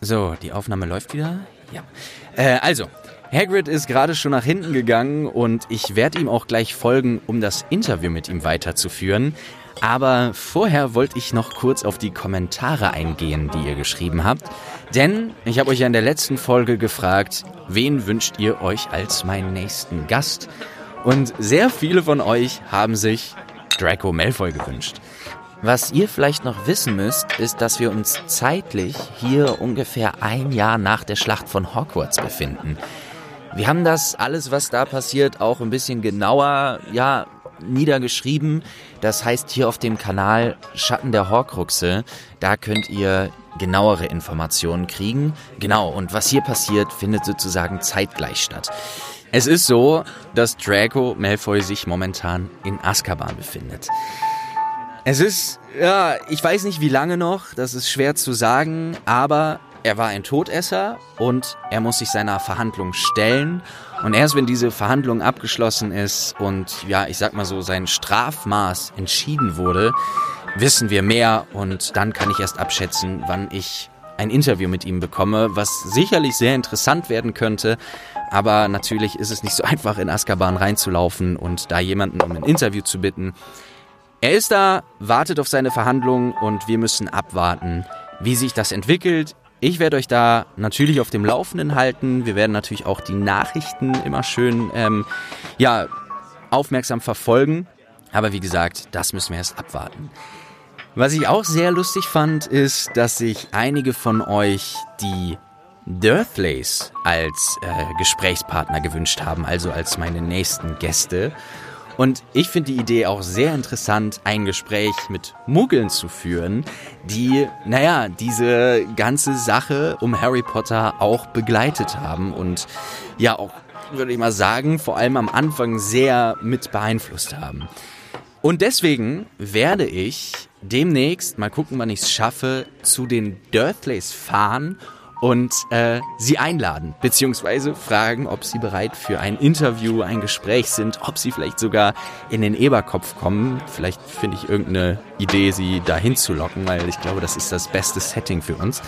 So, die Aufnahme läuft wieder. Ja. Äh, also, Hagrid ist gerade schon nach hinten gegangen und ich werde ihm auch gleich folgen, um das Interview mit ihm weiterzuführen. Aber vorher wollte ich noch kurz auf die Kommentare eingehen, die ihr geschrieben habt. Denn ich habe euch ja in der letzten Folge gefragt, wen wünscht ihr euch als meinen nächsten Gast? Und sehr viele von euch haben sich Draco Malfoy gewünscht. Was ihr vielleicht noch wissen müsst, ist, dass wir uns zeitlich hier ungefähr ein Jahr nach der Schlacht von Hogwarts befinden. Wir haben das alles, was da passiert, auch ein bisschen genauer, ja, niedergeschrieben. Das heißt, hier auf dem Kanal Schatten der Horcruxe, da könnt ihr genauere Informationen kriegen. Genau, und was hier passiert, findet sozusagen zeitgleich statt. Es ist so, dass Draco Malfoy sich momentan in Azkaban befindet. Es ist, ja, ich weiß nicht wie lange noch, das ist schwer zu sagen, aber er war ein Todesser und er muss sich seiner Verhandlung stellen. Und erst wenn diese Verhandlung abgeschlossen ist und ja, ich sag mal so, sein Strafmaß entschieden wurde, wissen wir mehr und dann kann ich erst abschätzen, wann ich ein Interview mit ihm bekomme, was sicherlich sehr interessant werden könnte. Aber natürlich ist es nicht so einfach, in Azkaban reinzulaufen und da jemanden um ein Interview zu bitten. Er ist da, wartet auf seine Verhandlungen und wir müssen abwarten, wie sich das entwickelt. Ich werde euch da natürlich auf dem Laufenden halten. Wir werden natürlich auch die Nachrichten immer schön, ähm, ja, aufmerksam verfolgen. Aber wie gesagt, das müssen wir erst abwarten. Was ich auch sehr lustig fand, ist, dass sich einige von euch die Durthleys als äh, Gesprächspartner gewünscht haben, also als meine nächsten Gäste. Und ich finde die Idee auch sehr interessant, ein Gespräch mit Muggeln zu führen, die, naja, diese ganze Sache um Harry Potter auch begleitet haben und ja auch, würde ich mal sagen, vor allem am Anfang sehr mit beeinflusst haben. Und deswegen werde ich demnächst, mal gucken, wann ich es schaffe, zu den Durthleys fahren und äh, sie einladen, beziehungsweise fragen, ob sie bereit für ein Interview, ein Gespräch sind, ob sie vielleicht sogar in den Eberkopf kommen. Vielleicht finde ich irgendeine Idee, sie dahin zu locken, weil ich glaube, das ist das beste Setting für uns.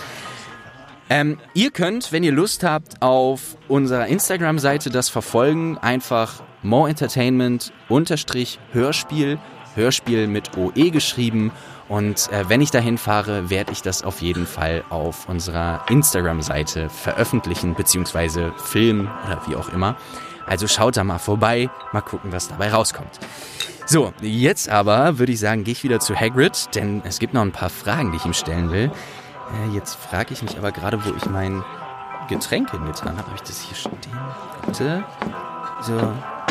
Ähm, ihr könnt, wenn ihr Lust habt, auf unserer Instagram-Seite das verfolgen. Einfach More Entertainment unterstrich Hörspiel, Hörspiel mit OE geschrieben und äh, wenn ich dahin fahre, werde ich das auf jeden Fall auf unserer Instagram-Seite veröffentlichen, beziehungsweise filmen oder wie auch immer. Also schaut da mal vorbei, mal gucken, was dabei rauskommt. So, jetzt aber würde ich sagen, gehe ich wieder zu Hagrid, denn es gibt noch ein paar Fragen, die ich ihm stellen will. Äh, jetzt frage ich mich aber gerade, wo ich mein Getränk hingetan habe. Habe ich das hier stehen? Warte. So.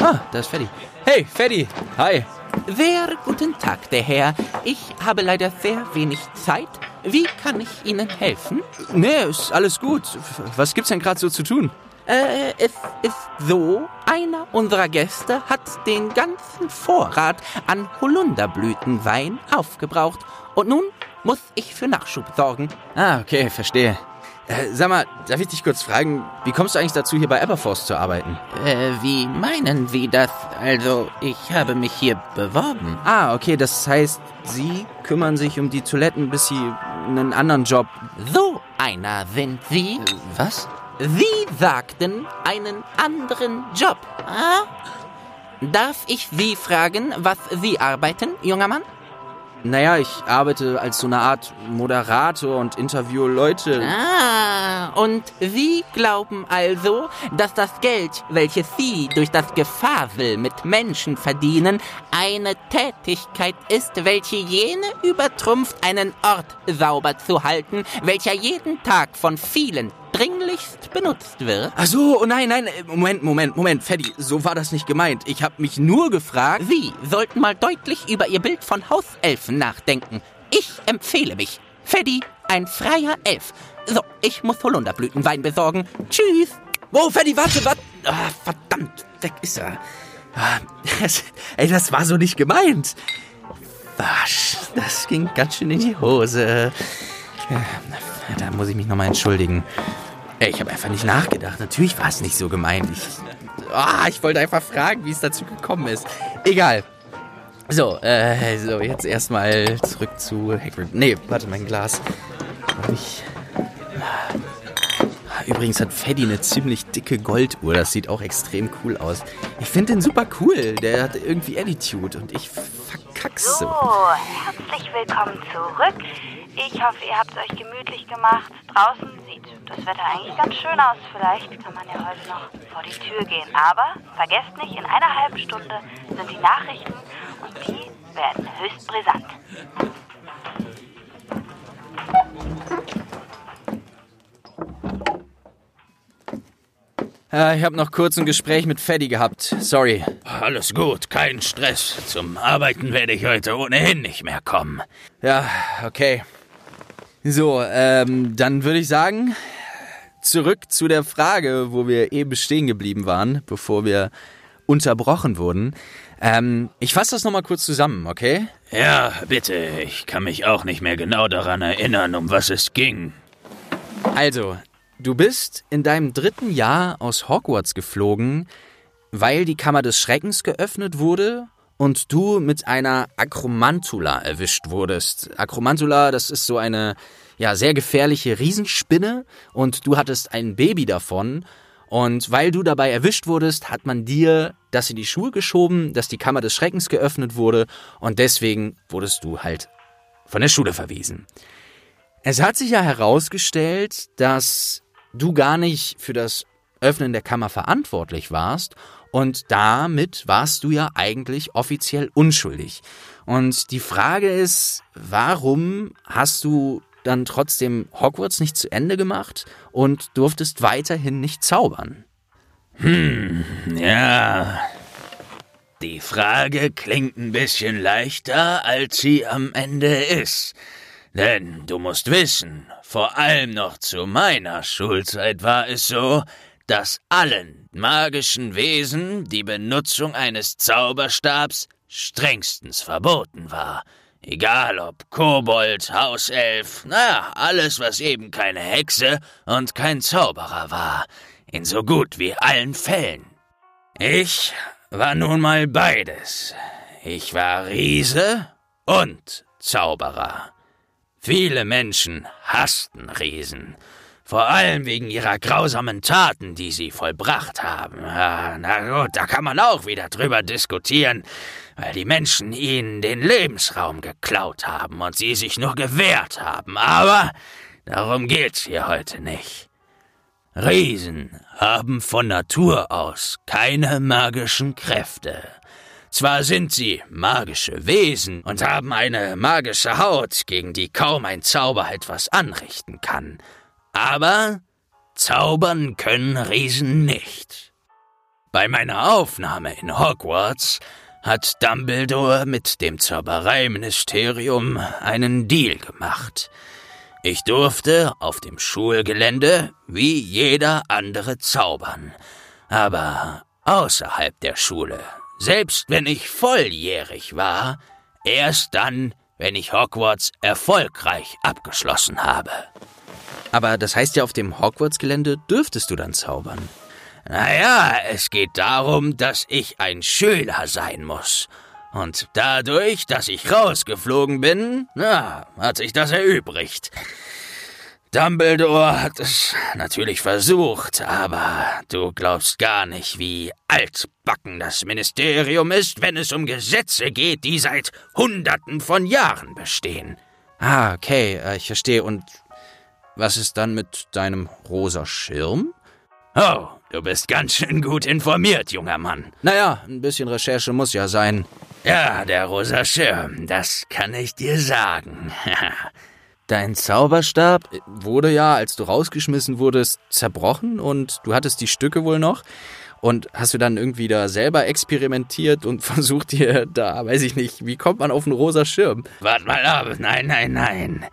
Ah, da ist Freddy. Hey, Freddy. Hi. Sehr guten Tag, der Herr. Ich habe leider sehr wenig Zeit. Wie kann ich Ihnen helfen? Nee, ist alles gut. Was gibt's denn gerade so zu tun? Äh, es ist so, einer unserer Gäste hat den ganzen Vorrat an Holunderblütenwein aufgebraucht. Und nun muss ich für Nachschub sorgen. Ah, okay, verstehe. Äh, sag mal, darf ich dich kurz fragen, wie kommst du eigentlich dazu, hier bei Aberforce zu arbeiten? Äh, wie meinen Sie das? Also, ich habe mich hier beworben. Ah, okay, das heißt, Sie kümmern sich um die Toiletten, bis Sie einen anderen Job... So einer sind Sie? Äh, was? Sie sagten einen anderen Job. Ah? Darf ich Sie fragen, was Sie arbeiten, junger Mann? Naja, ich arbeite als so eine Art Moderator und interviewe Leute. Ah, und Sie glauben also, dass das Geld, welches Sie durch das Gefasel mit Menschen verdienen, eine Tätigkeit ist, welche jene übertrumpft, einen Ort sauber zu halten, welcher jeden Tag von vielen dringlichst benutzt wird? Ach so, oh nein, nein, Moment, Moment, Moment, Freddy, so war das nicht gemeint. Ich habe mich nur gefragt... Sie sollten mal deutlich über Ihr Bild von Hauselfen nachdenken. Ich empfehle mich. Freddy, ein freier Elf. So, ich muss Holunderblütenwein besorgen. Tschüss. Wow, Freddy, warte, warte. Ah, verdammt, weg ist er. Ah, das, ey, das war so nicht gemeint. Wasch, das ging ganz schön in die Hose. Ja, da muss ich mich nochmal entschuldigen. Ich habe einfach nicht nachgedacht. Natürlich war es nicht so gemeint. Ich, oh, ich wollte einfach fragen, wie es dazu gekommen ist. Egal. So, äh, so, jetzt erstmal zurück zu Hagrid. Nee, warte, mein Glas. Ich, übrigens hat Freddy eine ziemlich dicke Golduhr. Das sieht auch extrem cool aus. Ich finde den super cool. Der hat irgendwie Attitude und ich verkack's so. So, herzlich willkommen zurück. Ich hoffe, ihr habt es euch gemütlich gemacht. Draußen sieht das Wetter eigentlich ganz schön aus. Vielleicht kann man ja heute noch vor die Tür gehen. Aber vergesst nicht, in einer halben Stunde sind die Nachrichten und die werden höchst brisant. Äh, ich habe noch kurz ein Gespräch mit Freddy gehabt. Sorry. Alles gut, kein Stress. Zum Arbeiten werde ich heute ohnehin nicht mehr kommen. Ja, okay. So, ähm, dann würde ich sagen, zurück zu der Frage, wo wir eben stehen geblieben waren, bevor wir unterbrochen wurden. Ähm, ich fasse das nochmal kurz zusammen, okay? Ja, bitte. Ich kann mich auch nicht mehr genau daran erinnern, um was es ging. Also, du bist in deinem dritten Jahr aus Hogwarts geflogen, weil die Kammer des Schreckens geöffnet wurde und du mit einer Akromantula erwischt wurdest. Akromantula, das ist so eine ja sehr gefährliche Riesenspinne und du hattest ein Baby davon und weil du dabei erwischt wurdest, hat man dir das in die Schuhe geschoben, dass die Kammer des Schreckens geöffnet wurde und deswegen wurdest du halt von der Schule verwiesen. Es hat sich ja herausgestellt, dass du gar nicht für das Öffnen der Kammer verantwortlich warst und damit warst du ja eigentlich offiziell unschuldig. Und die Frage ist, warum hast du dann trotzdem Hogwarts nicht zu Ende gemacht und durftest weiterhin nicht zaubern? Hm, ja. Die Frage klingt ein bisschen leichter, als sie am Ende ist. Denn du musst wissen, vor allem noch zu meiner Schulzeit war es so, dass allen magischen Wesen die Benutzung eines Zauberstabs strengstens verboten war. Egal ob Kobold, Hauself, na, alles, was eben keine Hexe und kein Zauberer war. In so gut wie allen Fällen. Ich war nun mal beides. Ich war Riese und Zauberer. Viele Menschen hassten Riesen, vor allem wegen ihrer grausamen Taten, die sie vollbracht haben. Ah, na gut, da kann man auch wieder drüber diskutieren, weil die Menschen ihnen den Lebensraum geklaut haben und sie sich nur gewehrt haben. Aber darum geht's hier heute nicht. Riesen haben von Natur aus keine magischen Kräfte. Zwar sind sie magische Wesen und haben eine magische Haut, gegen die kaum ein Zauber etwas anrichten kann, aber zaubern können Riesen nicht. Bei meiner Aufnahme in Hogwarts hat Dumbledore mit dem Zaubereiministerium einen Deal gemacht. Ich durfte auf dem Schulgelände wie jeder andere zaubern, aber außerhalb der Schule, selbst wenn ich volljährig war, erst dann, wenn ich Hogwarts erfolgreich abgeschlossen habe. Aber das heißt ja, auf dem Hogwarts-Gelände dürftest du dann zaubern. Naja, es geht darum, dass ich ein Schüler sein muss. Und dadurch, dass ich rausgeflogen bin, na, hat sich das erübrigt. Dumbledore hat es natürlich versucht, aber du glaubst gar nicht, wie altbacken das Ministerium ist, wenn es um Gesetze geht, die seit Hunderten von Jahren bestehen. Ah, okay, äh, ich verstehe. Und was ist dann mit deinem rosa Schirm? Oh, du bist ganz schön gut informiert, junger Mann. Naja, ein bisschen Recherche muss ja sein. Ja, der rosa Schirm, das kann ich dir sagen. Dein Zauberstab wurde ja, als du rausgeschmissen wurdest, zerbrochen und du hattest die Stücke wohl noch. Und hast du dann irgendwie da selber experimentiert und versucht dir da, weiß ich nicht, wie kommt man auf einen rosa Schirm? Wart mal ab. Nein, nein, nein.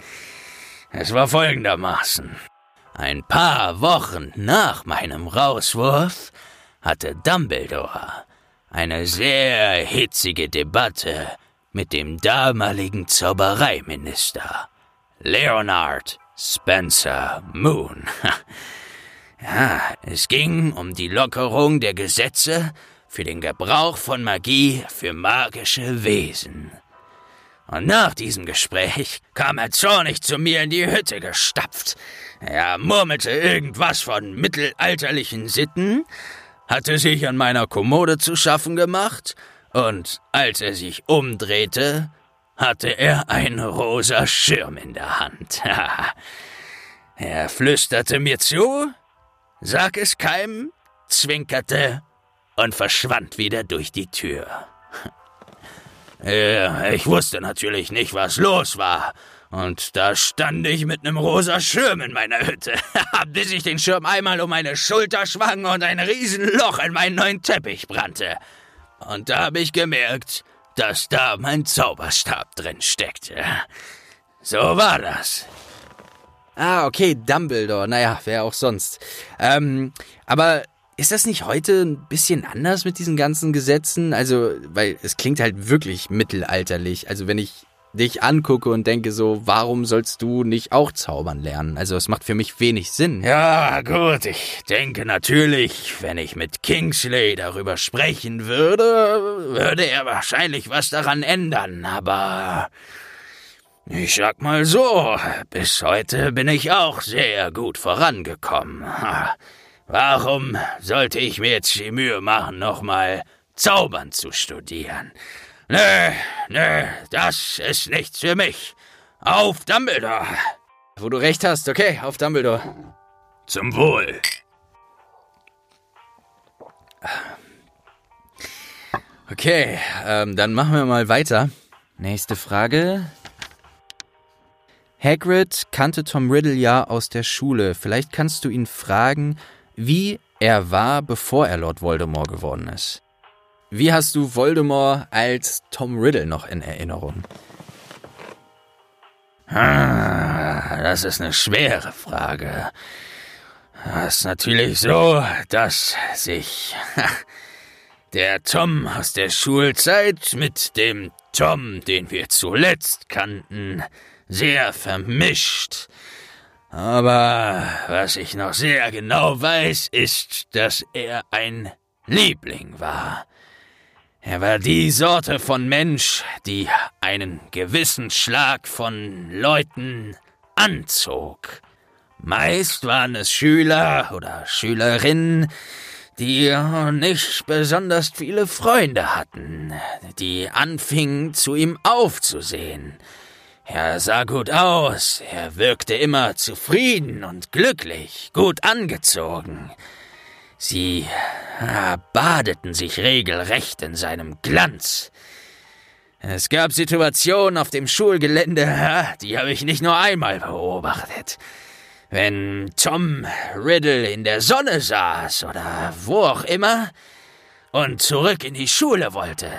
Es war folgendermaßen. Ein paar Wochen nach meinem Rauswurf hatte Dumbledore eine sehr hitzige Debatte mit dem damaligen Zaubereiminister. Leonard Spencer Moon. Ja, es ging um die Lockerung der Gesetze für den Gebrauch von Magie für magische Wesen. Und nach diesem Gespräch kam er zornig zu mir in die Hütte gestapft. Er murmelte irgendwas von mittelalterlichen Sitten, hatte sich an meiner Kommode zu schaffen gemacht, und als er sich umdrehte, hatte er einen rosa Schirm in der Hand. er flüsterte mir zu, sag es keinem, zwinkerte und verschwand wieder durch die Tür. Ich wusste natürlich nicht, was los war. Und da stand ich mit nem rosa Schirm in meiner Hütte, bis ich den Schirm einmal um meine Schulter schwang und ein Riesenloch in meinen neuen Teppich brannte. Und da habe ich gemerkt, dass da mein Zauberstab drin steckte. So war das. Ah, okay, Dumbledore. Naja, wer auch sonst. Ähm, aber ist das nicht heute ein bisschen anders mit diesen ganzen Gesetzen? Also, weil es klingt halt wirklich mittelalterlich. Also, wenn ich dich angucke und denke so, warum sollst du nicht auch zaubern lernen? Also es macht für mich wenig Sinn. Ja, gut, ich denke natürlich, wenn ich mit Kingsley darüber sprechen würde, würde er wahrscheinlich was daran ändern, aber ich sag mal so, bis heute bin ich auch sehr gut vorangekommen. Warum sollte ich mir jetzt die Mühe machen, nochmal Zaubern zu studieren? Nö, nö, das ist nichts für mich. Auf Dumbledore. Wo du recht hast, okay, auf Dumbledore. Zum Wohl. Okay, ähm, dann machen wir mal weiter. Nächste Frage. Hagrid kannte Tom Riddle ja aus der Schule. Vielleicht kannst du ihn fragen, wie er war, bevor er Lord Voldemort geworden ist. Wie hast du Voldemort als Tom Riddle noch in Erinnerung? Das ist eine schwere Frage. Es ist natürlich so, dass sich der Tom aus der Schulzeit mit dem Tom, den wir zuletzt kannten, sehr vermischt. Aber was ich noch sehr genau weiß, ist, dass er ein Liebling war. Er war die Sorte von Mensch, die einen gewissen Schlag von Leuten anzog. Meist waren es Schüler oder Schülerinnen, die nicht besonders viele Freunde hatten, die anfingen zu ihm aufzusehen. Er sah gut aus, er wirkte immer zufrieden und glücklich, gut angezogen. Sie ah, badeten sich regelrecht in seinem Glanz. Es gab Situationen auf dem Schulgelände, die habe ich nicht nur einmal beobachtet. Wenn Tom Riddle in der Sonne saß oder wo auch immer und zurück in die Schule wollte,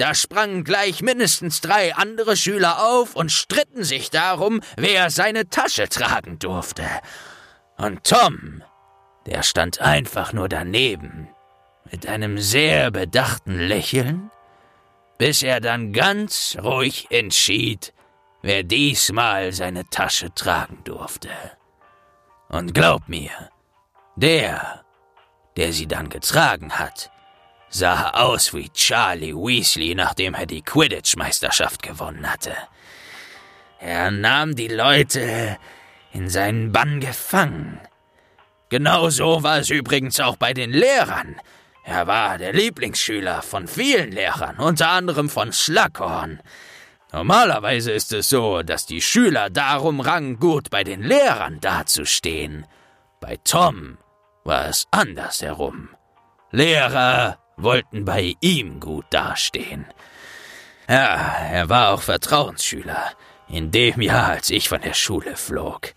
da sprangen gleich mindestens drei andere Schüler auf und stritten sich darum, wer seine Tasche tragen durfte. Und Tom der stand einfach nur daneben, mit einem sehr bedachten Lächeln, bis er dann ganz ruhig entschied, wer diesmal seine Tasche tragen durfte. Und glaub mir, der, der sie dann getragen hat, sah aus wie Charlie Weasley, nachdem er die Quidditch-Meisterschaft gewonnen hatte. Er nahm die Leute in seinen Bann gefangen, Genau so war es übrigens auch bei den Lehrern. Er war der Lieblingsschüler von vielen Lehrern, unter anderem von Slughorn. Normalerweise ist es so, dass die Schüler darum rangen, gut bei den Lehrern dazustehen. Bei Tom war es andersherum. Lehrer wollten bei ihm gut dastehen. Ja, er war auch Vertrauensschüler, in dem Jahr, als ich von der Schule flog.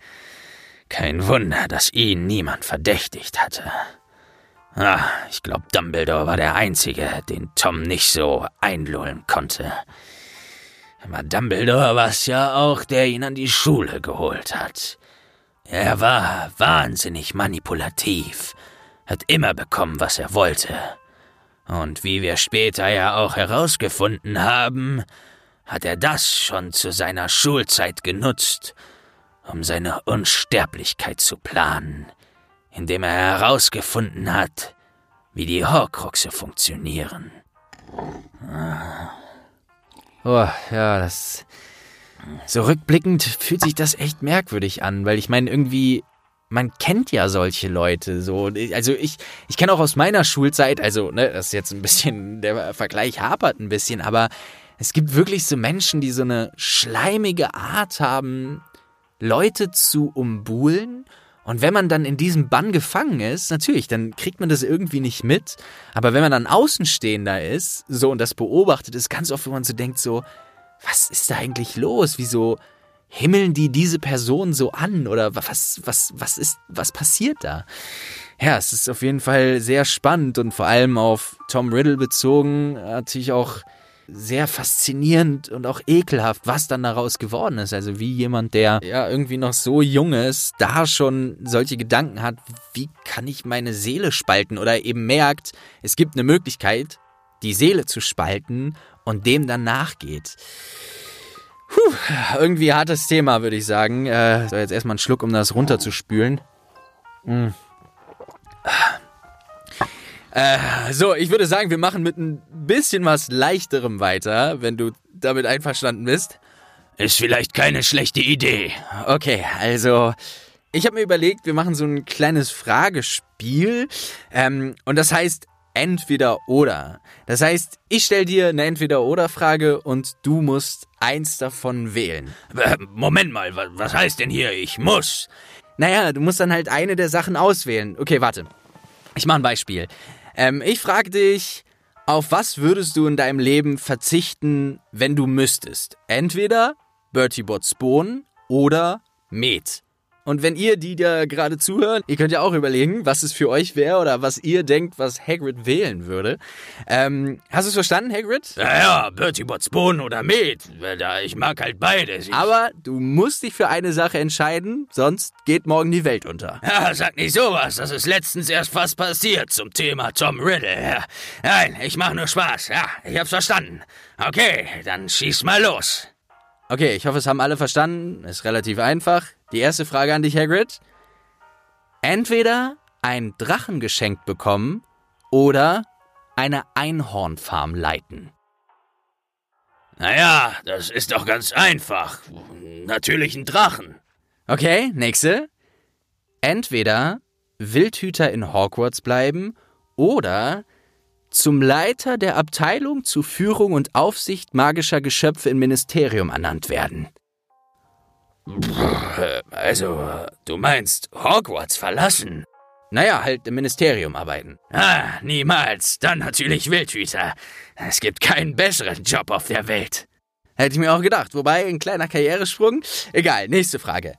Kein Wunder, dass ihn niemand verdächtigt hatte. Ah, ich glaube, Dumbledore war der Einzige, den Tom nicht so einlullen konnte. Aber Dumbledore war es ja auch, der ihn an die Schule geholt hat. Er war wahnsinnig manipulativ, hat immer bekommen, was er wollte. Und wie wir später ja auch herausgefunden haben, hat er das schon zu seiner Schulzeit genutzt, um seine Unsterblichkeit zu planen, indem er herausgefunden hat, wie die Horcruxe funktionieren. Oh, ja, das. So rückblickend fühlt sich das echt merkwürdig an, weil ich meine, irgendwie, man kennt ja solche Leute so. Also ich, ich kenne auch aus meiner Schulzeit, also, ne, das ist jetzt ein bisschen, der Vergleich hapert ein bisschen, aber es gibt wirklich so Menschen, die so eine schleimige Art haben, Leute zu umbuhlen. Und wenn man dann in diesem Bann gefangen ist, natürlich, dann kriegt man das irgendwie nicht mit. Aber wenn man dann Außenstehender ist, so und das beobachtet, ist ganz oft, wo man so denkt, so, was ist da eigentlich los? Wieso himmeln die diese Person so an? Oder was, was, was ist, was passiert da? Ja, es ist auf jeden Fall sehr spannend und vor allem auf Tom Riddle bezogen, natürlich auch sehr faszinierend und auch ekelhaft, was dann daraus geworden ist. Also wie jemand, der ja irgendwie noch so jung ist, da schon solche Gedanken hat, wie kann ich meine Seele spalten oder eben merkt, es gibt eine Möglichkeit, die Seele zu spalten und dem dann nachgeht. Puh, irgendwie hartes Thema, würde ich sagen. Äh, so, jetzt erstmal einen Schluck, um das runterzuspülen. Mm. Äh, so, ich würde sagen, wir machen mit ein bisschen was leichterem weiter, wenn du damit einverstanden bist. Ist vielleicht keine schlechte Idee. Okay, also ich habe mir überlegt, wir machen so ein kleines Fragespiel. Ähm, und das heißt entweder oder. Das heißt, ich stelle dir eine Entweder-oder-Frage und du musst eins davon wählen. Äh, Moment mal, was heißt denn hier, ich muss? Naja, du musst dann halt eine der Sachen auswählen. Okay, warte. Ich mache ein Beispiel. Ähm, ich frage dich, auf was würdest du in deinem Leben verzichten, wenn du müsstest? Entweder Bertie Botts Bohnen oder Met. Und wenn ihr, die da gerade zuhören, ihr könnt ja auch überlegen, was es für euch wäre oder was ihr denkt, was Hagrid wählen würde. Ähm, hast du es verstanden, Hagrid? Ja, ja, Bertie Botts Bohnen oder Met. Ich mag halt beides. Ich Aber du musst dich für eine Sache entscheiden, sonst geht morgen die Welt unter. Ja, sag nicht sowas. Das ist letztens erst fast passiert zum Thema Tom Riddle. Ja. Nein, ich mach nur Spaß. Ja, ich hab's verstanden. Okay, dann schieß mal los. Okay, ich hoffe, es haben alle verstanden. Ist relativ einfach. Die erste Frage an dich, Hagrid. Entweder ein Drachen geschenkt bekommen oder eine Einhornfarm leiten. Naja, das ist doch ganz einfach. Natürlich ein Drachen. Okay, nächste. Entweder Wildhüter in Hogwarts bleiben oder zum Leiter der Abteilung zu Führung und Aufsicht magischer Geschöpfe im Ministerium ernannt werden. Also, du meinst Hogwarts verlassen? Naja, halt im Ministerium arbeiten. Ah, niemals. Dann natürlich Wildhüter. Es gibt keinen besseren Job auf der Welt. Hätte ich mir auch gedacht. Wobei, ein kleiner Karrieresprung. Egal, nächste Frage.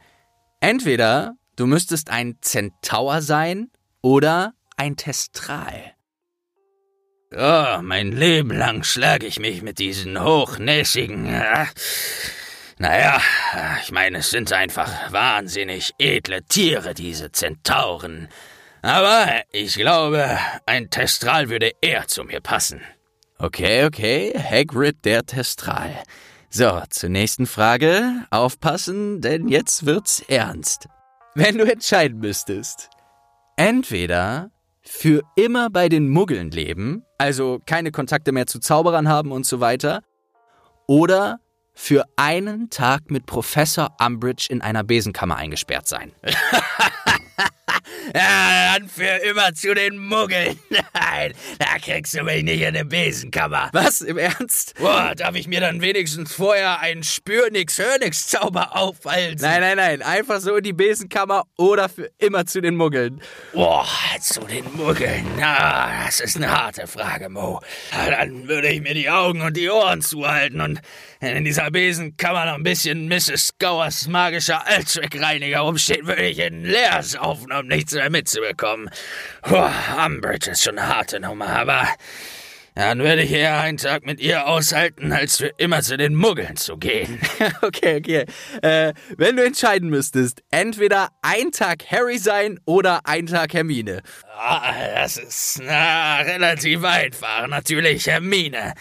Entweder du müsstest ein Zentaur sein oder ein Testral. Oh, mein Leben lang schlage ich mich mit diesen hochnäsigen. Äh, naja, ich meine, es sind einfach wahnsinnig edle Tiere, diese Zentauren. Aber ich glaube, ein Testral würde eher zu mir passen. Okay, okay, Hagrid der Testral. So, zur nächsten Frage. Aufpassen, denn jetzt wird's ernst. Wenn du entscheiden müsstest, entweder für immer bei den Muggeln leben, also keine Kontakte mehr zu Zauberern haben und so weiter, oder für einen Tag mit Professor Umbridge in einer Besenkammer eingesperrt sein. ja, dann für immer zu den Muggeln. Nein, da kriegst du mich nicht in eine Besenkammer. Was, im Ernst? Boah, darf ich mir dann wenigstens vorher einen Spür-Nix-Hör-Nix-Zauber aufhalten? Nein, nein, nein, einfach so in die Besenkammer oder für immer zu den Muggeln. Boah, zu den Muggeln. Na, das ist eine harte Frage, Mo. Dann würde ich mir die Augen und die Ohren zuhalten und in dieser Besenkammer noch ein bisschen Mrs. Gowers magischer Allzweckreiniger rumsteht, würde ich ihn leer saufen, um nichts mehr mitzubekommen. Puh, Umbridge ist schon eine harte Nummer, aber dann würde ich eher einen Tag mit ihr aushalten, als für immer zu den Muggeln zu gehen. okay, okay. Äh, wenn du entscheiden müsstest, entweder ein Tag Harry sein oder ein Tag Hermine. Ah, das ist na, relativ einfach. Natürlich Hermine.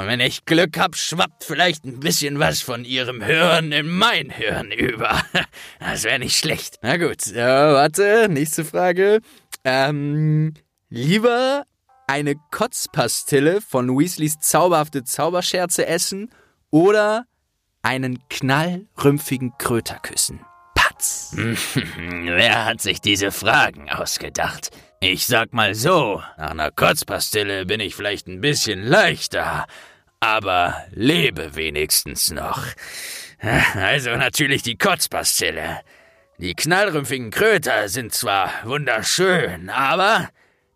Und wenn ich Glück hab, schwappt vielleicht ein bisschen was von ihrem Hören in mein Hören über. Das wäre nicht schlecht. Na gut, äh, warte, nächste Frage. Ähm, lieber eine Kotzpastille von Weasleys zauberhafte Zauberscherze essen oder einen knallrümpfigen Kröter küssen? Patz. Wer hat sich diese Fragen ausgedacht? Ich sag mal so, nach einer Kotzpastille bin ich vielleicht ein bisschen leichter, aber lebe wenigstens noch. Also natürlich die Kotzpastille. Die knallrümpfigen Kröter sind zwar wunderschön, aber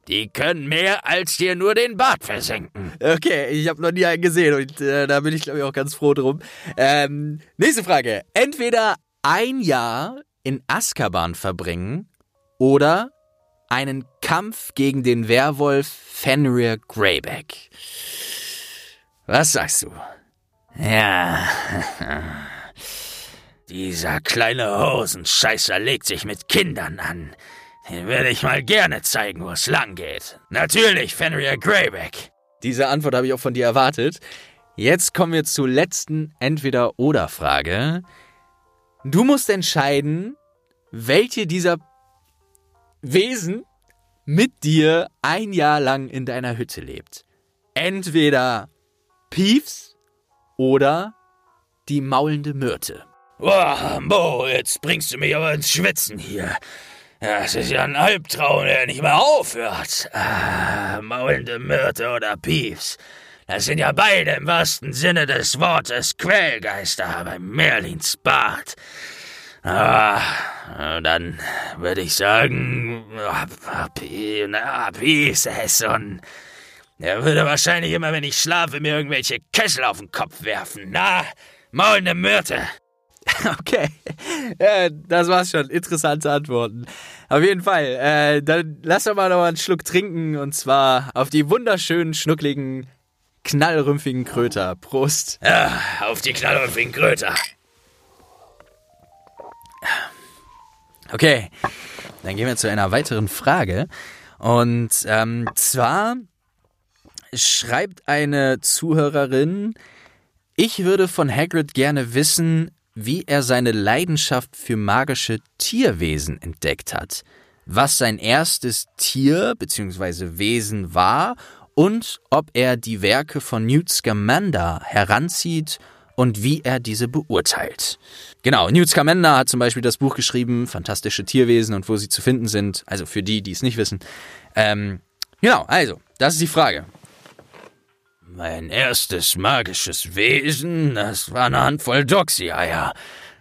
die können mehr als dir nur den Bart versenken. Okay, ich habe noch nie einen gesehen und äh, da bin ich, glaube ich, auch ganz froh drum. Ähm, nächste Frage. Entweder ein Jahr in Azkaban verbringen oder einen Kampf gegen den Werwolf Fenrir Greyback. Was sagst du? Ja. Dieser kleine Hosenscheißer legt sich mit Kindern an. Den würde ich mal gerne zeigen, wo es lang geht. Natürlich Fenrir Greyback. Diese Antwort habe ich auch von dir erwartet. Jetzt kommen wir zur letzten Entweder-Oder-Frage. Du musst entscheiden, welche dieser Wesen mit dir ein Jahr lang in deiner Hütte lebt. Entweder Piefs oder die maulende Myrte. Boah, Mo, jetzt bringst du mich aber ins Schwitzen hier. Das ist ja ein Albtraum, der nicht mehr aufhört. Ah, maulende Myrte oder Piefs. Das sind ja beide im wahrsten Sinne des Wortes Quellgeister beim Merlins Bad. Ah, dann würde ich sagen, Piefs, und er würde wahrscheinlich immer, wenn ich schlafe, mir irgendwelche Kessel auf den Kopf werfen. Na, maulende Myrte. Okay, äh, das war's schon. Interessante Antworten. Auf jeden Fall. Äh, dann lass doch mal noch einen Schluck trinken und zwar auf die wunderschönen, schnuckligen, knallrümpfigen Kröter. Prost. Ja, auf die knallrümpfigen Kröter. Okay, dann gehen wir zu einer weiteren Frage. Und ähm, zwar schreibt eine Zuhörerin, ich würde von Hagrid gerne wissen, wie er seine Leidenschaft für magische Tierwesen entdeckt hat, was sein erstes Tier bzw. Wesen war und ob er die Werke von Newt Scamander heranzieht und wie er diese beurteilt. Genau, Newt Scamander hat zum Beispiel das Buch geschrieben, Fantastische Tierwesen und wo sie zu finden sind, also für die, die es nicht wissen. Ähm, genau, also, das ist die Frage. Mein erstes magisches Wesen, das war eine Handvoll Doxy-Eier,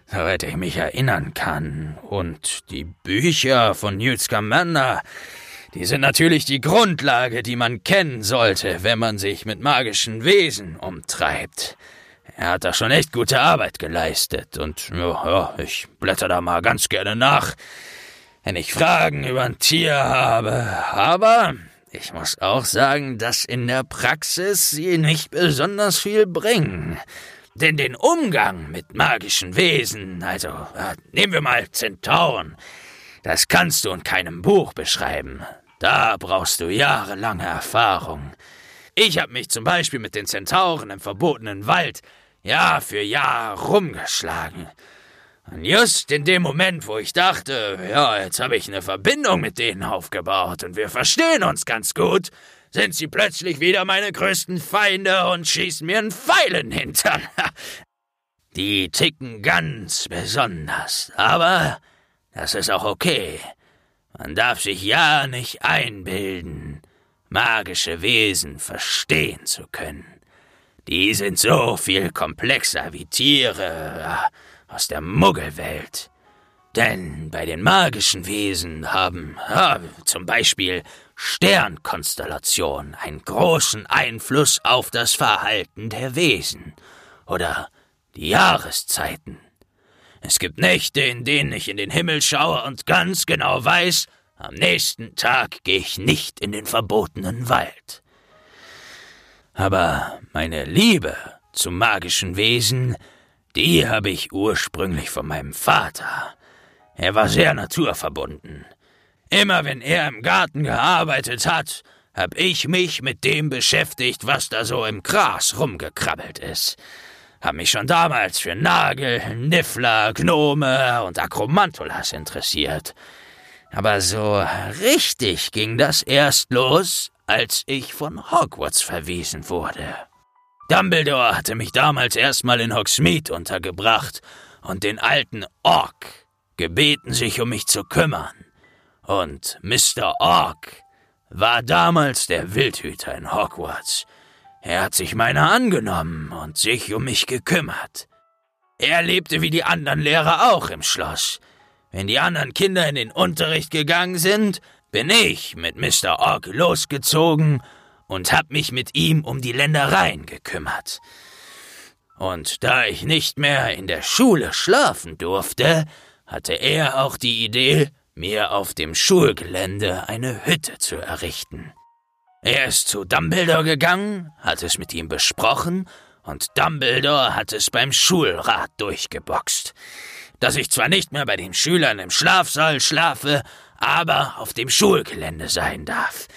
soweit ich mich erinnern kann. Und die Bücher von Newt Scamander, die sind natürlich die Grundlage, die man kennen sollte, wenn man sich mit magischen Wesen umtreibt. Er hat da schon echt gute Arbeit geleistet und ja, ich blätter da mal ganz gerne nach, wenn ich Fragen über ein Tier habe. Aber ich muss auch sagen, dass in der Praxis sie nicht besonders viel bringen. Denn den Umgang mit magischen Wesen, also äh, nehmen wir mal Zentauren, das kannst du in keinem Buch beschreiben. Da brauchst du jahrelange Erfahrung. Ich habe mich zum Beispiel mit den Zentauren im verbotenen Wald Jahr für Jahr rumgeschlagen. Und just in dem Moment, wo ich dachte, ja, jetzt habe ich eine Verbindung mit denen aufgebaut und wir verstehen uns ganz gut, sind sie plötzlich wieder meine größten Feinde und schießen mir einen Pfeil in den Hintern. Die ticken ganz besonders, aber das ist auch okay. Man darf sich ja nicht einbilden, magische Wesen verstehen zu können. Die sind so viel komplexer wie Tiere, aus der Muggelwelt. Denn bei den magischen Wesen haben ja, zum Beispiel Sternkonstellationen einen großen Einfluss auf das Verhalten der Wesen oder die Jahreszeiten. Es gibt Nächte, in denen ich in den Himmel schaue und ganz genau weiß, am nächsten Tag gehe ich nicht in den verbotenen Wald. Aber meine Liebe zu magischen Wesen die habe ich ursprünglich von meinem Vater. Er war sehr naturverbunden. Immer wenn er im Garten gearbeitet hat, hab ich mich mit dem beschäftigt, was da so im Gras rumgekrabbelt ist. Hab mich schon damals für Nagel, Niffler, Gnome und Akromantulas interessiert. Aber so richtig ging das erst los, als ich von Hogwarts verwiesen wurde. Dumbledore hatte mich damals erstmal in Hogsmeade untergebracht und den alten Ork gebeten, sich um mich zu kümmern. Und Mr. Ork war damals der Wildhüter in Hogwarts. Er hat sich meiner angenommen und sich um mich gekümmert. Er lebte wie die anderen Lehrer auch im Schloss. Wenn die anderen Kinder in den Unterricht gegangen sind, bin ich mit Mr. Ork losgezogen und hab mich mit ihm um die Ländereien gekümmert. Und da ich nicht mehr in der Schule schlafen durfte, hatte er auch die Idee, mir auf dem Schulgelände eine Hütte zu errichten. Er ist zu Dumbledore gegangen, hat es mit ihm besprochen, und Dumbledore hat es beim Schulrat durchgeboxt. Dass ich zwar nicht mehr bei den Schülern im Schlafsaal schlafe, aber auf dem Schulgelände sein darf.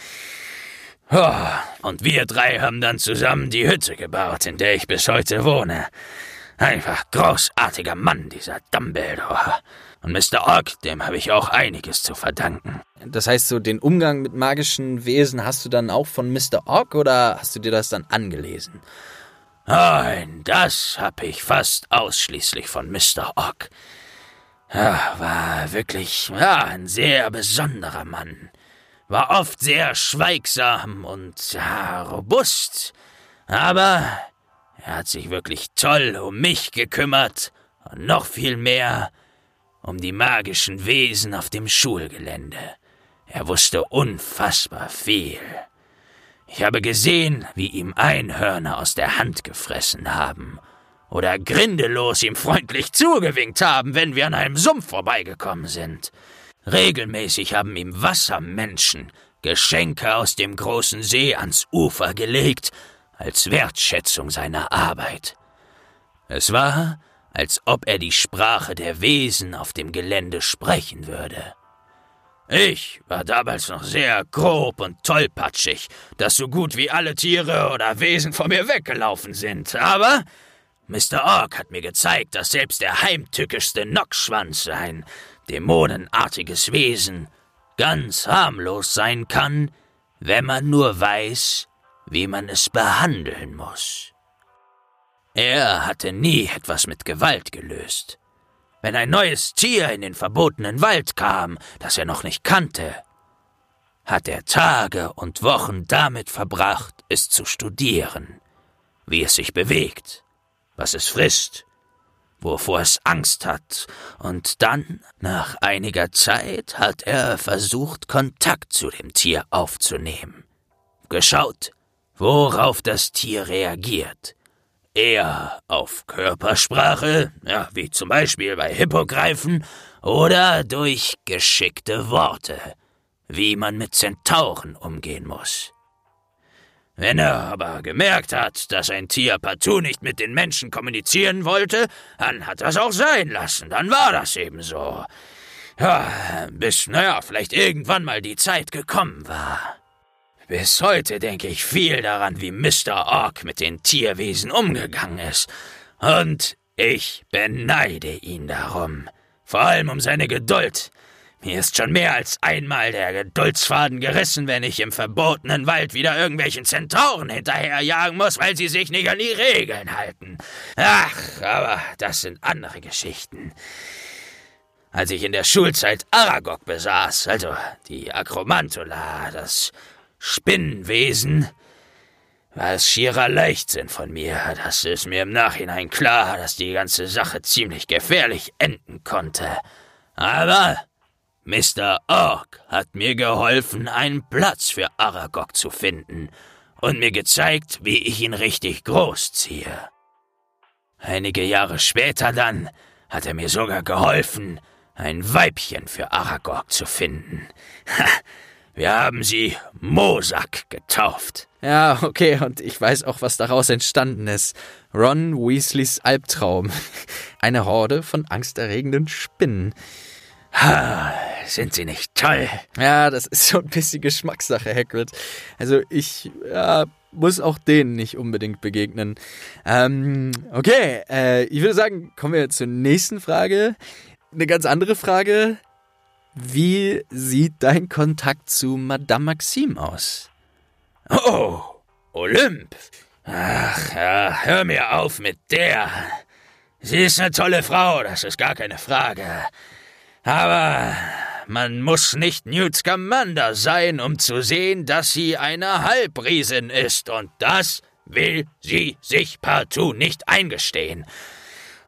Oh, und wir drei haben dann zusammen die Hütte gebaut, in der ich bis heute wohne. Einfach großartiger Mann, dieser Dumbledore. Und Mr. Ork, dem habe ich auch einiges zu verdanken. Das heißt, so den Umgang mit magischen Wesen hast du dann auch von Mr. Ork oder hast du dir das dann angelesen? Nein, das habe ich fast ausschließlich von Mr. Ork. Ja, war wirklich ja, ein sehr besonderer Mann. War oft sehr schweigsam und ja, robust. Aber er hat sich wirklich toll um mich gekümmert und noch viel mehr um die magischen Wesen auf dem Schulgelände. Er wusste unfassbar viel. Ich habe gesehen, wie ihm Einhörner aus der Hand gefressen haben oder grindelos ihm freundlich zugewinkt haben, wenn wir an einem Sumpf vorbeigekommen sind. Regelmäßig haben ihm Wassermenschen Geschenke aus dem großen See ans Ufer gelegt, als Wertschätzung seiner Arbeit. Es war, als ob er die Sprache der Wesen auf dem Gelände sprechen würde. Ich war damals noch sehr grob und tollpatschig, dass so gut wie alle Tiere oder Wesen vor mir weggelaufen sind, aber Mr. Ork hat mir gezeigt, dass selbst der heimtückischste Nockschwanz ein dämonenartiges Wesen ganz harmlos sein kann, wenn man nur weiß, wie man es behandeln muss. Er hatte nie etwas mit Gewalt gelöst. Wenn ein neues Tier in den verbotenen Wald kam, das er noch nicht kannte, hat er Tage und Wochen damit verbracht, es zu studieren, wie es sich bewegt, was es frisst, wovor es Angst hat, und dann, nach einiger Zeit, hat er versucht, Kontakt zu dem Tier aufzunehmen, geschaut, worauf das Tier reagiert, Eher auf Körpersprache, ja, wie zum Beispiel bei Hippogreifen, oder durch geschickte Worte, wie man mit Zentauren umgehen muss. Wenn er aber gemerkt hat, dass ein Tier partout nicht mit den Menschen kommunizieren wollte, dann hat er es auch sein lassen, dann war das eben so. Ja, bis, naja, vielleicht irgendwann mal die Zeit gekommen war. Bis heute denke ich viel daran, wie Mr. Ork mit den Tierwesen umgegangen ist. Und ich beneide ihn darum. Vor allem um seine Geduld. Mir ist schon mehr als einmal der Geduldsfaden gerissen, wenn ich im verbotenen Wald wieder irgendwelchen Zentauren hinterherjagen muss, weil sie sich nicht an die Regeln halten. Ach, aber das sind andere Geschichten. Als ich in der Schulzeit Aragog besaß, also die Akromantula, das Spinnenwesen, war es schierer Leichtsinn von mir. Das ist mir im Nachhinein klar, dass die ganze Sache ziemlich gefährlich enden konnte. Aber Mr. Ork hat mir geholfen, einen Platz für Aragog zu finden und mir gezeigt, wie ich ihn richtig großziehe. Einige Jahre später dann hat er mir sogar geholfen, ein Weibchen für Aragog zu finden. Wir haben sie Mosak getauft. Ja, okay, und ich weiß auch, was daraus entstanden ist. Ron Weasleys Albtraum. Eine Horde von angsterregenden Spinnen. Ha, sind sie nicht toll? Ja, das ist so ein bisschen Geschmackssache, Hagrid. Also ich ja, muss auch denen nicht unbedingt begegnen. Ähm, okay, äh, ich würde sagen, kommen wir zur nächsten Frage. Eine ganz andere Frage. Wie sieht dein Kontakt zu Madame Maxime aus? Oh, Olymp. Ach ja, hör mir auf mit der. Sie ist eine tolle Frau, das ist gar keine Frage. Aber man muss nicht Newt Scamander sein, um zu sehen, dass sie eine Halbriesin ist, und das will sie sich partout nicht eingestehen.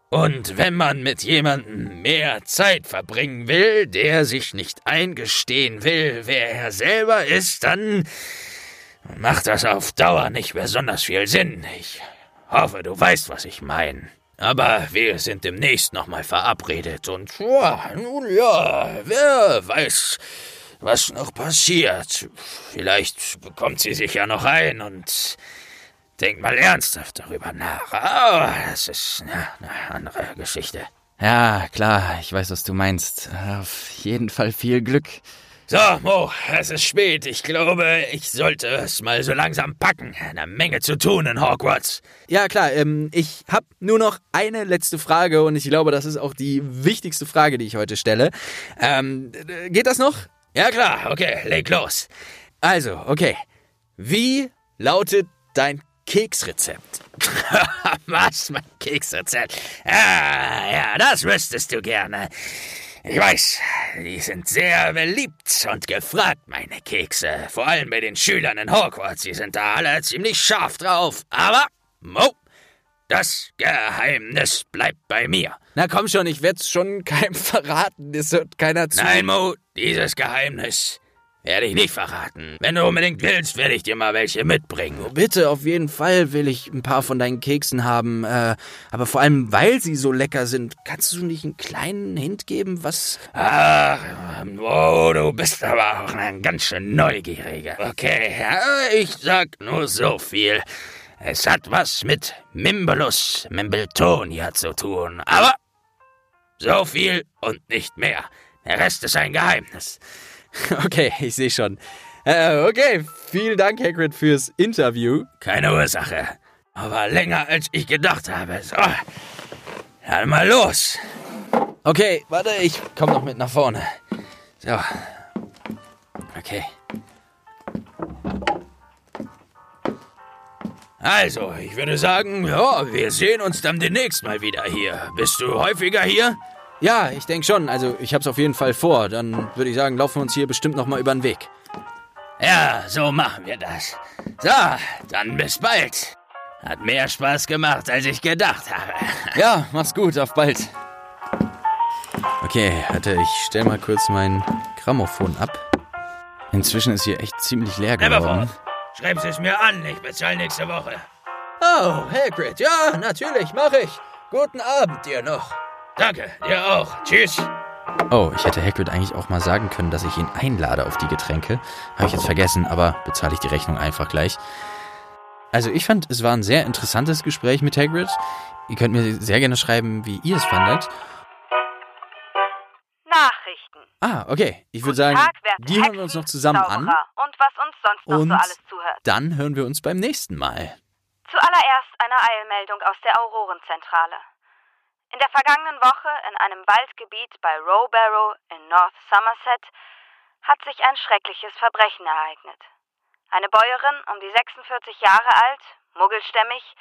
Und wenn man mit jemandem mehr Zeit verbringen will, der sich nicht eingestehen will, wer er selber ist, dann macht das auf Dauer nicht besonders viel Sinn. Ich hoffe, du weißt, was ich meine. Aber wir sind demnächst nochmal verabredet und ja, nun ja, wer weiß, was noch passiert. Vielleicht bekommt sie sich ja noch ein und denkt mal ernsthaft darüber nach. Aber das ist ja, eine andere Geschichte. Ja, klar, ich weiß, was du meinst. Auf jeden Fall viel Glück. So, Mo, es ist spät. Ich glaube, ich sollte es mal so langsam packen. Eine Menge zu tun in Hogwarts. Ja, klar, ähm, ich habe nur noch eine letzte Frage und ich glaube, das ist auch die wichtigste Frage, die ich heute stelle. Ähm, geht das noch? Ja, klar, okay, leg los. Also, okay. Wie lautet dein Keksrezept? Was, mein Keksrezept? Ah, ja, das wüsstest du gerne. Ich weiß, die sind sehr beliebt und gefragt, meine Kekse. Vor allem bei den Schülern in Hogwarts. Sie sind da alle ziemlich scharf drauf. Aber, Mo, das Geheimnis bleibt bei mir. Na komm schon, ich werd's schon keinem verraten. Es hört keiner zu. Nein, Mo, dieses Geheimnis werde ich nicht verraten. Wenn du unbedingt willst, werde ich dir mal welche mitbringen. Oh, bitte, auf jeden Fall will ich ein paar von deinen Keksen haben. Äh, aber vor allem, weil sie so lecker sind, kannst du nicht einen kleinen Hint geben, was... Ach, oh, du bist aber auch ein ganz schön Neugieriger. Okay, ja, ich sag nur so viel. Es hat was mit Mimbulus Mimbletonia zu tun. Aber so viel und nicht mehr. Der Rest ist ein Geheimnis. Okay, ich sehe schon. Äh, okay, vielen Dank, Hagrid, fürs Interview. Keine Ursache. Aber länger als ich gedacht habe. So, dann mal los. Okay, warte, ich komm noch mit nach vorne. So. Okay. Also, ich würde sagen, ja, wir sehen uns dann demnächst mal wieder hier. Bist du häufiger hier? Ja, ich denke schon. Also, ich hab's auf jeden Fall vor. Dann würde ich sagen, laufen wir uns hier bestimmt noch mal über den Weg. Ja, so machen wir das. So, dann bis bald. Hat mehr Spaß gemacht, als ich gedacht habe. Ja, mach's gut, auf bald. Okay, warte, ich stell mal kurz mein Grammophon ab. Inzwischen ist hier echt ziemlich leer geworden. Schreib's es mir an, ich bezahle nächste Woche. Oh, Hagrid, ja, natürlich, mach ich. Guten Abend dir noch. Danke, dir auch. Tschüss. Oh, ich hätte Hagrid eigentlich auch mal sagen können, dass ich ihn einlade auf die Getränke. Habe ich jetzt vergessen, aber bezahle ich die Rechnung einfach gleich. Also ich fand, es war ein sehr interessantes Gespräch mit Hagrid. Ihr könnt mir sehr gerne schreiben, wie ihr es fandet. Nachrichten. Ah, okay. Ich würde sagen, Tag, die hören wir uns noch zusammen an. Und was uns sonst noch Und so alles zuhört. dann hören wir uns beim nächsten Mal. Zuallererst eine Eilmeldung aus der Aurorenzentrale. In der vergangenen Woche in einem Waldgebiet bei Rowbarrow in North Somerset hat sich ein schreckliches Verbrechen ereignet. Eine Bäuerin, um die 46 Jahre alt, muggelstämmig,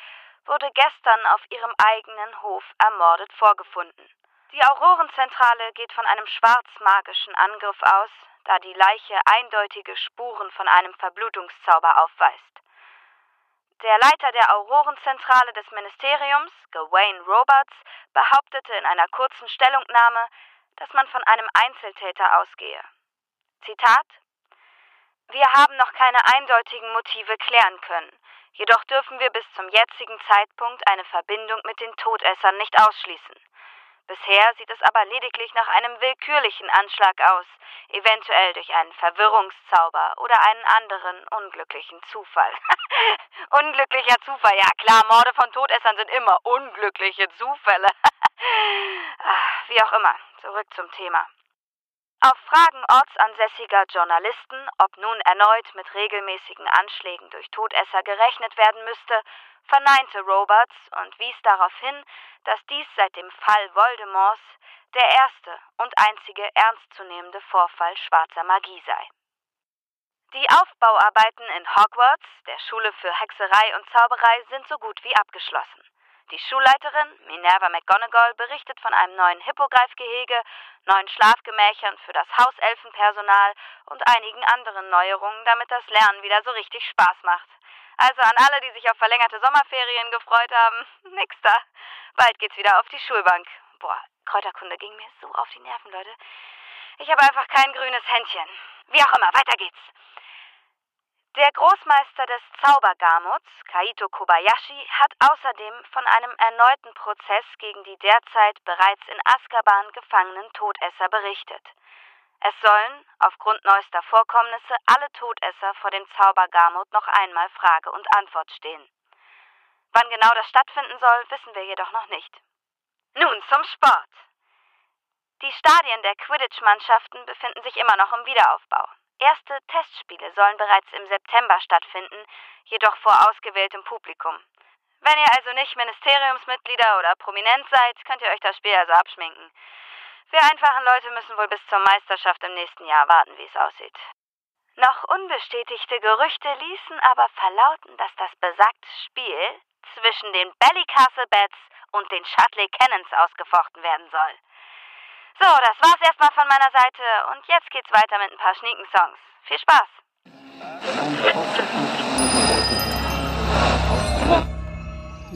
wurde gestern auf ihrem eigenen Hof ermordet vorgefunden. Die Aurorenzentrale geht von einem schwarzmagischen Angriff aus, da die Leiche eindeutige Spuren von einem Verblutungszauber aufweist. Der Leiter der Aurorenzentrale des Ministeriums, Gawain Roberts, behauptete in einer kurzen Stellungnahme, dass man von einem Einzeltäter ausgehe. Zitat Wir haben noch keine eindeutigen Motive klären können, jedoch dürfen wir bis zum jetzigen Zeitpunkt eine Verbindung mit den Todessern nicht ausschließen. Bisher sieht es aber lediglich nach einem willkürlichen Anschlag aus, eventuell durch einen Verwirrungszauber oder einen anderen unglücklichen Zufall. Unglücklicher Zufall, ja klar, Morde von Todessern sind immer unglückliche Zufälle. Wie auch immer, zurück zum Thema. Auf Fragen ortsansässiger Journalisten, ob nun erneut mit regelmäßigen Anschlägen durch Todesser gerechnet werden müsste, verneinte Roberts und wies darauf hin, dass dies seit dem Fall Voldemorts der erste und einzige ernstzunehmende Vorfall schwarzer Magie sei. Die Aufbauarbeiten in Hogwarts, der Schule für Hexerei und Zauberei, sind so gut wie abgeschlossen. Die Schulleiterin, Minerva McGonagall, berichtet von einem neuen Hippogreifgehege, neuen Schlafgemächern für das Hauselfenpersonal und einigen anderen Neuerungen, damit das Lernen wieder so richtig Spaß macht. Also an alle, die sich auf verlängerte Sommerferien gefreut haben, nix da. Bald geht's wieder auf die Schulbank. Boah, Kräuterkunde ging mir so auf die Nerven, Leute. Ich habe einfach kein grünes Händchen. Wie auch immer, weiter geht's. Der Großmeister des Zaubergamuts, Kaito Kobayashi, hat außerdem von einem erneuten Prozess gegen die derzeit bereits in Azkaban gefangenen Todesser berichtet. Es sollen, aufgrund neuester Vorkommnisse, alle Todesser vor dem Zaubergamut noch einmal Frage und Antwort stehen. Wann genau das stattfinden soll, wissen wir jedoch noch nicht. Nun zum Sport. Die Stadien der Quidditch-Mannschaften befinden sich immer noch im Wiederaufbau. Erste Testspiele sollen bereits im September stattfinden, jedoch vor ausgewähltem Publikum. Wenn ihr also nicht Ministeriumsmitglieder oder prominent seid, könnt ihr euch das Spiel also abschminken. Wir einfachen Leute müssen wohl bis zur Meisterschaft im nächsten Jahr warten, wie es aussieht. Noch unbestätigte Gerüchte ließen aber verlauten, dass das besagte Spiel zwischen den Ballycastle Bats und den Shutley Cannons ausgefochten werden soll. So, das war's erstmal von meiner Seite und jetzt geht's weiter mit ein paar schnieken Songs. Viel Spaß!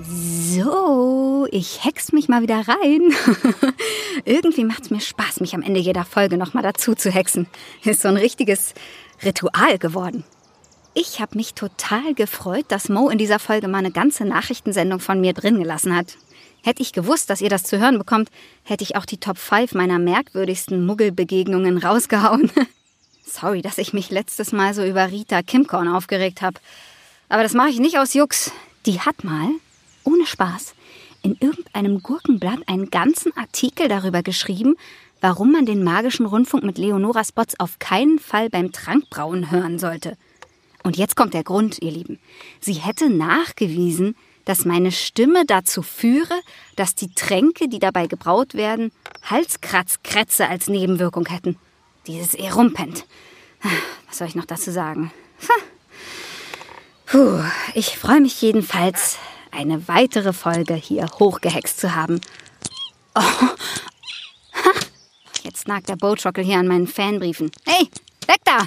So, ich hex mich mal wieder rein. Irgendwie macht's mir Spaß, mich am Ende jeder Folge nochmal dazu zu hexen. Ist so ein richtiges Ritual geworden. Ich habe mich total gefreut, dass Mo in dieser Folge mal eine ganze Nachrichtensendung von mir drin gelassen hat. Hätte ich gewusst, dass ihr das zu hören bekommt, hätte ich auch die Top 5 meiner merkwürdigsten Muggelbegegnungen rausgehauen. Sorry, dass ich mich letztes Mal so über Rita Kimkorn aufgeregt habe. Aber das mache ich nicht aus Jux. Die hat mal, ohne Spaß, in irgendeinem Gurkenblatt einen ganzen Artikel darüber geschrieben, warum man den magischen Rundfunk mit Leonora Spots auf keinen Fall beim Trankbrauen hören sollte. Und jetzt kommt der Grund, ihr Lieben. Sie hätte nachgewiesen, dass meine Stimme dazu führe, dass die Tränke, die dabei gebraut werden, Halskratzkrätze als Nebenwirkung hätten. Dieses Erumpent. Was soll ich noch dazu sagen? Puh, ich freue mich jedenfalls, eine weitere Folge hier hochgehext zu haben. Oh. Jetzt nagt der Boatrockel hier an meinen Fanbriefen. Hey, weg da!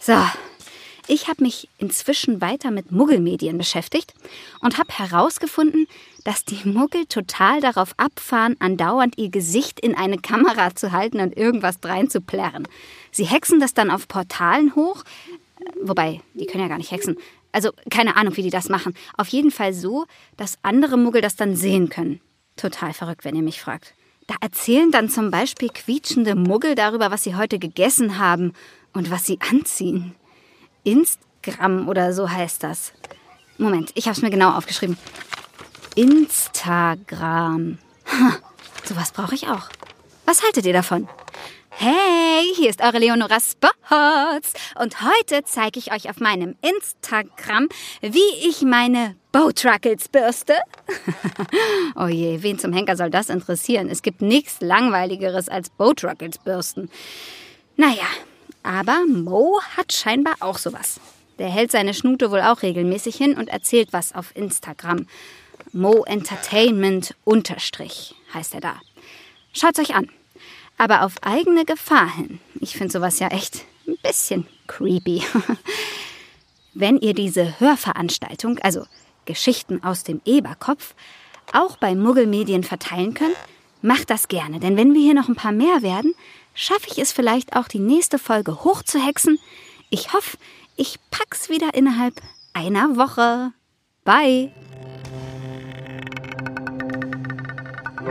So, ich habe mich inzwischen weiter mit Muggelmedien beschäftigt und habe herausgefunden, dass die Muggel total darauf abfahren, andauernd ihr Gesicht in eine Kamera zu halten und irgendwas drein zu plärren. Sie hexen das dann auf Portalen hoch, wobei, die können ja gar nicht hexen. Also keine Ahnung, wie die das machen. Auf jeden Fall so, dass andere Muggel das dann sehen können. Total verrückt, wenn ihr mich fragt. Da erzählen dann zum Beispiel quietschende Muggel darüber, was sie heute gegessen haben und was sie anziehen. Instagram oder so heißt das. Moment, ich habe es mir genau aufgeschrieben. Instagram. Ha, sowas brauche ich auch. Was haltet ihr davon? Hey, hier ist eure Leonora Spots und heute zeige ich euch auf meinem Instagram, wie ich meine Bowtruckles bürste. oh je, wen zum Henker soll das interessieren? Es gibt nichts langweiligeres als Bowtruckles bürsten. Naja, aber Mo hat scheinbar auch sowas. Der hält seine Schnute wohl auch regelmäßig hin und erzählt was auf Instagram. Mo Entertainment unterstrich heißt er da. Schaut's euch an. Aber auf eigene Gefahr hin. Ich finde sowas ja echt ein bisschen creepy. Wenn ihr diese Hörveranstaltung, also Geschichten aus dem Eberkopf, auch bei Muggelmedien verteilen könnt, macht das gerne. Denn wenn wir hier noch ein paar mehr werden, schaffe ich es vielleicht auch, die nächste Folge hochzuhexen. Ich hoffe, ich pack's wieder innerhalb einer Woche. Bye.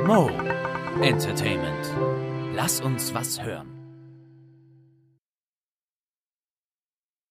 Mo Entertainment. Lass uns was hören.